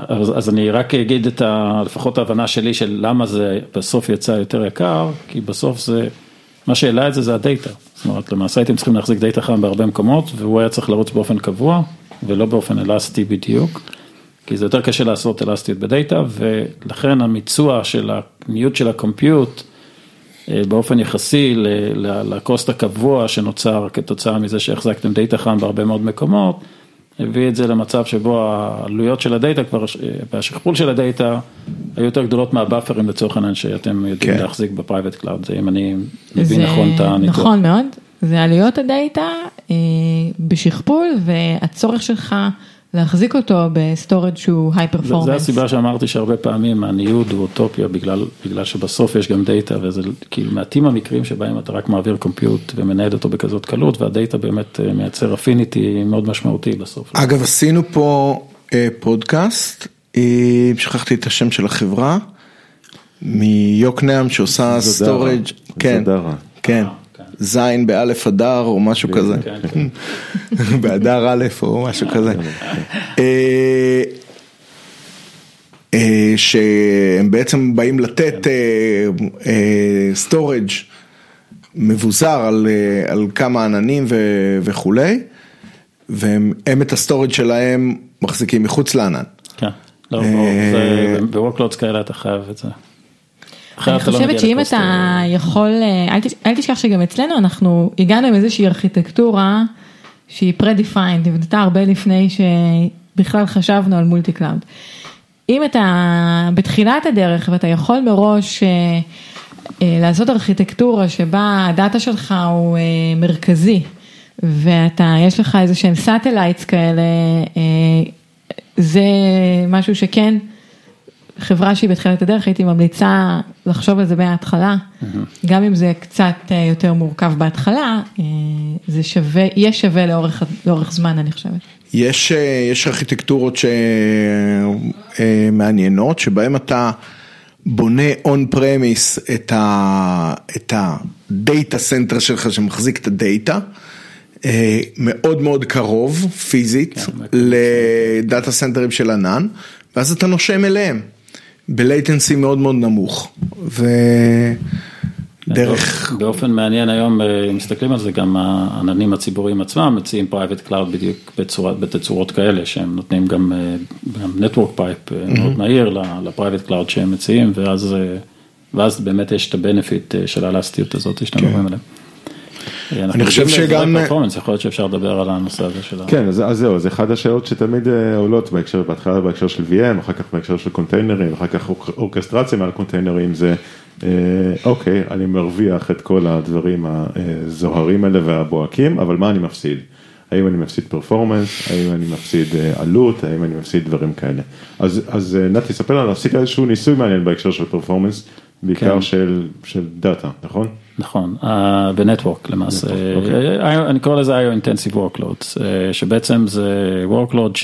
אז, אז אני רק אגיד את ה, לפחות ההבנה שלי של למה זה בסוף יצא יותר יקר, כי בסוף זה, מה שהעלה את זה זה הדאטה. זאת אומרת, למעשה הייתם צריכים להחזיק דאטה חם בהרבה מקומות, והוא היה צריך לרוץ באופן קבוע, ולא באופן אלסטי בדיוק, כי זה יותר קשה לעשות אלסטיות בדאטה, ולכן המיצוע של הניוד של ה-compute, אה, באופן יחסי ל-cost הקבוע שנוצר כתוצאה מזה שהחזקתם דאטה חם בהרבה מאוד מקומות, הביא את זה למצב שבו העלויות של הדאטה כבר, והשכפול של הדאטה היו יותר גדולות מהבאפרים לצורך העניין שאתם יודעים כן. להחזיק ב-private cloud, זה אם אני מבין זה נכון את הניתוח. נכון מאוד, זה עלויות הדאטה אה, בשכפול והצורך שלך להחזיק אותו ב-storage שהוא high performance. זה הסיבה שאמרתי שהרבה פעמים הניוד הוא אוטופיה בגלל, בגלל שבסוף יש גם דאטה וזה כאילו מעטים המקרים שבהם אתה רק מעביר compute ומנהל אותו בכזאת קלות והדאטה באמת אה, מייצר affinity מאוד משמעותי בסוף. אגב עשינו פה אה, פודקאסט, אה, שכחתי את השם של החברה, מיוקנעם שעושה. storage, כן, Zadara. כן, זין באלף אדר או משהו כזה, כן, כן. <laughs> באדר א' או משהו כזה. אה, אה, שהם בעצם באים לתת storage מבוזר על, אה, על כמה עננים ו- וכולי, והם הם את ה-storage שלהם מחזיקים מחוץ לענן. כן, לא, אה, זה- ב-workloads כאלה אתה חייב את זה. אני לא חושבת שאם אתה יכול, אה, אל תש- אל תשכח שגם אצלנו אנחנו הגענו עם איזושהי ארכיטקטורה שהיא pre-defined, נבנתה הרבה לפני שבכלל חשבנו על multi cloud. אם אתה בתחילת הדרך ואתה יכול מראש אה, אה, לעשות ארכיטקטורה שבה הדאטה שלך הוא מרכזי ואתה, יש לך איזה שהם satellites כאלה, זה משהו שכן, חברה שהיא בתחילת הדרך הייתי ממליצה לחשוב על זה מההתחלה, גם אם זה קצת אה, יותר מורכב בהתחלה, אה, זה שווה, יהיה שווה לאורך, לאורך זמן אני חושבת. יש, אה, יש ארכיטקטורות שמעניינות, שבהן אתה בונה on-premise את ה- את ה-data center שלך שמחזיק את הדאטה, מאוד מאוד קרוב פיזית לדאטה סנטרים של ענן, ואז אתה נושק אליהם, ב-latency מאוד מאוד נמוך. ו... דרך... באופן מעניין היום, אם מסתכלים על זה, גם העננים הציבוריים עצמם מציעים private cloud בדיוק בצורה, בתצורות כאלה, שהם נותנים גם, גם network pipe מאוד מהיר ל-private cloud שהם מציעים, ואז, ואז באמת יש את ה-benefit של האלסטיות הזאת שאתם מדברים עליהם. אני חושב שגם... יכול להיות שאפשר לדבר על הנושא הזה של. כן, אז זהו, זה אחד השאלות שתמיד עולות בהקשר, בהתחלה בהקשר של VM, אחר כך בהקשר של קונטיינרים, אחר כך אורכסטרציה מעל קונטיינרים, זה אוקיי, אני מרוויח את כל הדברים הזוהרים האלה והבוהקים, אבל מה אני מפסיד? האם אני מפסיד פרפורמנס, האם אני מפסיד עלות, האם אני מפסיד דברים כאלה. אז נתי, ספר לנו, עשית איזשהו ניסוי מעניין בהקשר של פרפורמנס, בעיקר של דאטה, נכון? נכון, ב-network למעשה, אני קורא לזה IO Intensive Workloads, שבעצם זה Workload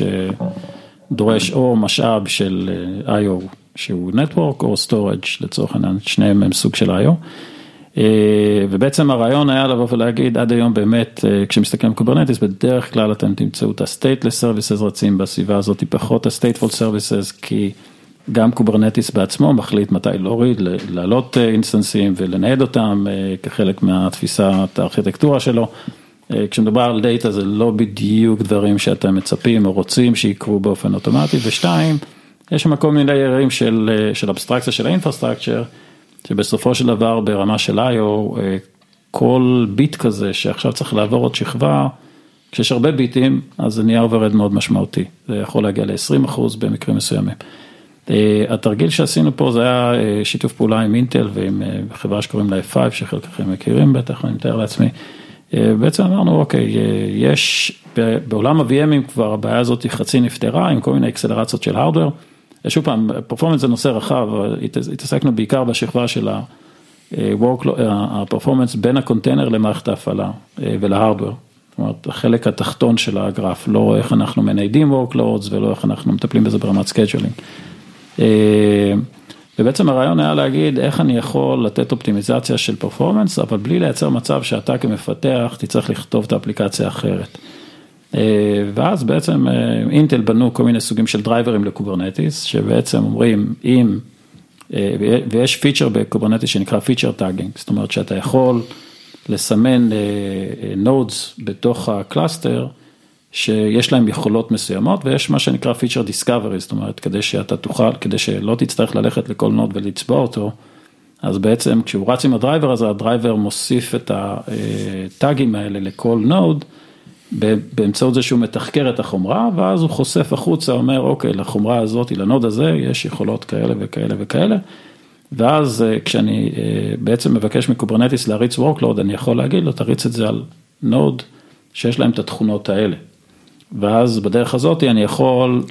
שדורש או משאב של IO שהוא Network או Storage לצורך העניין, שניהם הם סוג של IO. ובעצם הרעיון היה לבוא ולהגיד עד היום באמת כשמסתכלים על Kubernetes בדרך כלל אתם תמצאו את ה-stateless services רצים בסביבה הזאת, פחות ה-stateful services כי גם Kubernetes בעצמו מחליט מתי להוריד, להעלות אינסטנסים ולנייד אותם כחלק מהתפיסת הארכיטקטורה שלו. כשמדובר על דאטה זה לא בדיוק דברים שאתם מצפים או רוצים שיקרו באופן אוטומטי, ושתיים, יש שם כל מיני ליירים של, של אבסטרקציה של ה infrastructure, שבסופו של דבר ברמה של IO, כל ביט כזה שעכשיו צריך לעבור עוד שכבה, כשיש הרבה ביטים אז זה נהיה overhead מאוד משמעותי, זה יכול להגיע ל-20% במקרים מסוימים. התרגיל שעשינו פה זה היה שיתוף פעולה עם אינטל ועם חברה שקוראים לה F5 שחלקכם מכירים בטח, אני מתאר לעצמי. בעצם אמרנו אוקיי, יש בעולם ה- VM ים כבר הבעיה הזאת היא חצי נפתרה עם כל מיני אקסלרציות של hardware. שוב פעם, performance זה נושא רחב, התעסקנו בעיקר בשכבה של ה performance בין הקונטיינר למערכת ההפעלה ול hardware. זאת אומרת, החלק התחתון של הגרף, לא איך אנחנו מניידים workloads ולא איך אנחנו מטפלים בזה ברמת scheduling. ובעצם הרעיון היה להגיד איך אני יכול לתת אופטימיזציה של performance, אבל בלי לייצר מצב שאתה כמפתח תצטרך לכתוב את האפליקציה אחרת. ואז בעצם אינטל בנו כל מיני סוגים של דרייברים ל Kubernetes, שבעצם אומרים אם, ויש פיצ'ר ב Kubernetes שנקרא feature tagging, זאת אומרת שאתה יכול לסמן nodes בתוך ה cluster, שיש להם יכולות מסוימות ויש מה שנקרא feature discovery, זאת אומרת כדי שאתה תוכל, כדי שלא תצטרך ללכת לכל node ולצבוע אותו, אז בעצם כשהוא רץ עם הדרייבר הזה, הדרייבר מוסיף את הטאגים האלה לכל node, באמצעות זה שהוא מתחקר את החומרה, ואז הוא חושף החוצה, אומר אוקיי, לחומרה הזאת, ל node הזה, יש יכולות כאלה וכאלה וכאלה, ואז כשאני בעצם מבקש מ Kubernetes להריץ workload, אני יכול להגיד לו, תריץ את זה על node שיש להם את התכונות האלה. ואז בדרך הזאת אני יכול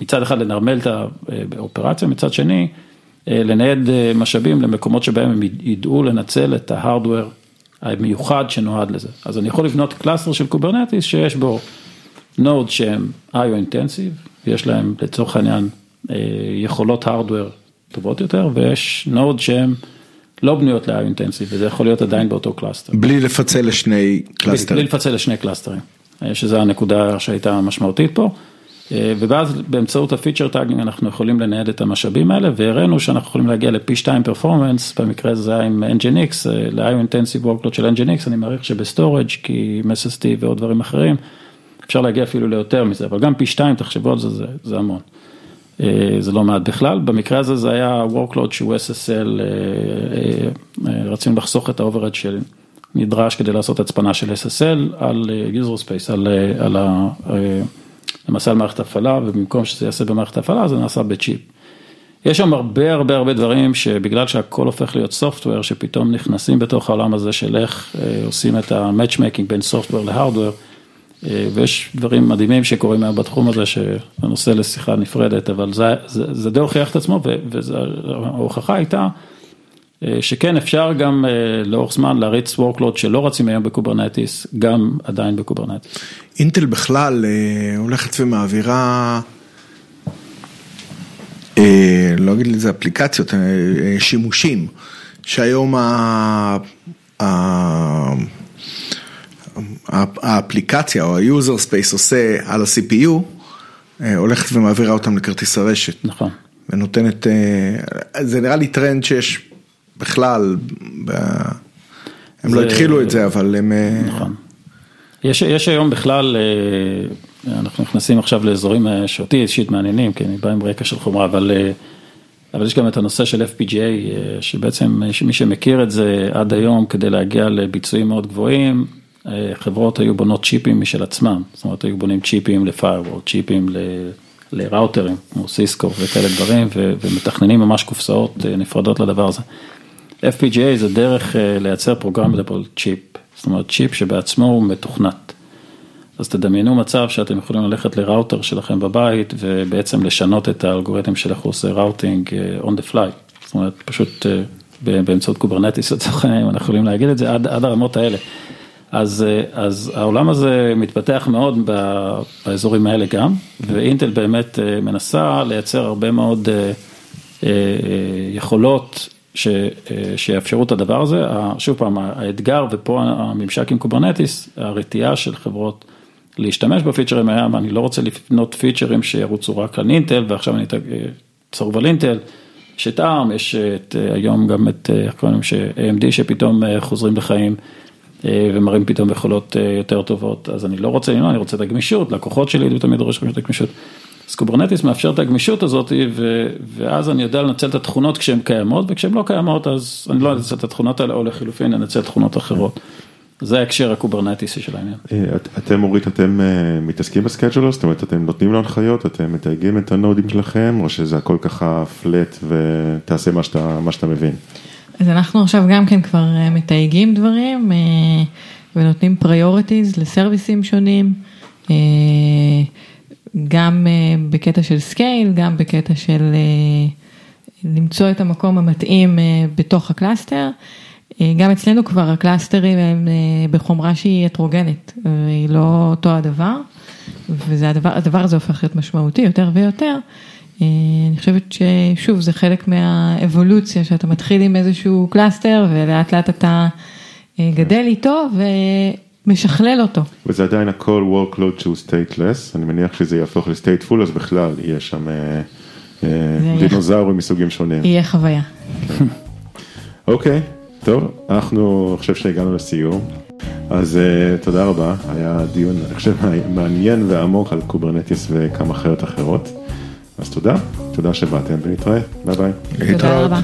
מצד אחד לנרמל את האופרציה, מצד שני לנייד משאבים למקומות שבהם הם ידעו לנצל את ה hardware המיוחד שנועד לזה. אז אני יכול לבנות cluster של Kubernetes שיש בו node שהם IO intensive, יש להם לצורך העניין יכולות hardware טובות יותר, ויש node שהם לא בנויות ל-IO intensive, וזה יכול להיות עדיין באותו cluster. בלי לפצל לשני קלאסטרים. בלי לפצל לשני קלאסטרים. שזו הנקודה שהייתה משמעותית פה, ואז באמצעות ה feature tagging אנחנו יכולים לנייד את המשאבים האלה, והראינו שאנחנו יכולים להגיע לפי 2 performance, במקרה הזה היה עם NGINX, ל-IO Intensive Workload של NGINX, אני מעריך שב storage כי עם SSD ועוד דברים אחרים, אפשר להגיע אפילו ליותר מזה, אבל גם פי 2, תחשבו על זה, זה, זה המון. זה לא מעט בכלל, במקרה הזה זה היה Workload שהוא SSL, רצינו לחסוך את ה-overhead של... נדרש כדי לעשות הצפנה של SSL על user space, על, על ה... למעשה על מערכת הפעלה, ובמקום שזה יעשה במערכת הפעלה, זה נעשה בצ'יפ. יש שם הרבה הרבה הרבה דברים שבגלל שהכל הופך להיות software, שפתאום נכנסים בתוך העולם הזה של איך עושים את ה-matchmaking בין software להארדוור, ויש דברים מדהימים שקורים היום בתחום הזה, שהנושא לשיחה נפרדת, אבל זה, זה, זה די הוכיח את עצמו, וההוכחה הייתה, שכן אפשר גם לאורך זמן להריץ workload שלא רצים היום ב Kubernetes, גם עדיין ב Kubernetes. אינטל בכלל הולכת ומעבירה, לא אגיד לזה אפליקציות, שימושים, שהיום האפליקציה או ה-user space עושה על ה-CPU, הולכת ומעבירה אותם לכרטיס הרשת. נכון. ונותנת, זה נראה לי טרנד שיש בכלל ב... הם לא זה- התחילו את זה, אבל הם... אה, נכון. יש, יש היום בכלל, אה, אנחנו נכנסים עכשיו לאזורים אה, שאותי אישית מעניינים, כי אני בא עם רקע של חומרה, אבל, אבל יש גם את הנושא של FPGA, שבעצם מי שמכיר את זה עד היום, כדי להגיע לביצועים מאוד גבוהים, חברות היו בונות צ'יפים משל עצמם, זאת אומרת היו בונים צ'יפים לפיירוול, צ'יפים ל... לראוטרים, כמו סיסקו וכאלה דברים, ו- ומתכננים ממש קופסאות נפרדות לדבר הזה. FPGA זה דרך אה, לייצר programmable chip, זאת אומרת צ'יפ שבעצמו הוא מתוכנת. אז תדמיינו מצב שאתם יכולים ללכת לראוטר שלכם בבית ובעצם לשנות את האלגוריתם של איך הוא עושה routing אה, on the fly, זאת אומרת פשוט אה, באמצעות Kubernetes לצורך העניין, אנחנו יכולים להגיד את זה, עד, עד הרמות האלה. אז, אז העולם הזה מתפתח מאוד באזורים האלה גם, ואינטל באמת מנסה לייצר הרבה מאוד יכולות ש, אה, שיאפשרו את הדבר הזה. שוב פעם, האתגר ופה הממשק עם Kubernetes, הרתיעה של חברות להשתמש בפיצ'רים היה, אני לא רוצה לבנות פיצ'רים שירוצו רק על אינטל ועכשיו אני אצור על אינטל. יש את ARM, יש את, אה, היום גם את, אה, איך קוראים לזה, AMD שפתאום אה, חוזרים לחיים אה, ומראים פתאום יכולות אה, יותר טובות, אז אני לא רוצה, לא, אני רוצה את הגמישות, לקוחות שלי תמיד דורש את הגמישות. אז Kubernetes מאפשר את הגמישות הזאת, ו, ואז אני יודע לנצל את התכונות כשהן קיימות, וכשהן לא קיימות, אז אני לא אנצל את התכונות האלה, או לחילופין אנצל תכונות אחרות. זה ההקשר הקוברנטיסי של העניין. אה, את- אתם אורית, אתם אה, מתעסקים ב scheduler? זאת אומרת, אתם נותנים לו הנחיות, אתם מתייגים את הנודים שלכם, או שזה הכל ככה flat ותעשה מה שאתה, מה שאתה מבין? אז אנחנו עכשיו גם כן כבר אה, מתייגים דברים אה, ונותנים priorities לסרוויסים שונים, אה, גם אה, בקטע של scale, גם בקטע של למצוא את המקום המתאים אה, בתוך ה cluster. אה, גם אצלנו כבר הקלאסטרים הם בחומרה שהיא הטרוגנית, והיא לא אותו הדבר, וזה הדבר, הזה הופך להיות משמעותי יותר ויותר. אני חושבת ששוב, זה חלק מהאבולוציה, שאתה מתחיל עם איזשהו cluster ולאט לאט אתה גדל איתו ומשכלל אותו. וזה עדיין הכל workload שהוא stateless, אני מניח שזה יהפוך ל-stateful, אז בכלל יהיה שם אה, אה, יהיה- דינוזאורים מסוגים שונים. יהיה חוויה. <laughs> אוקיי, טוב, אנחנו, אני חושב שהגענו לסיום, אז uh, תודה רבה, היה דיון, אני חושב, מעניין ועמוק על Kubernetes וכמה חיות אחרות, אז תודה, תודה שבאתם ונתראה, ביי ביי. תודה. רבה.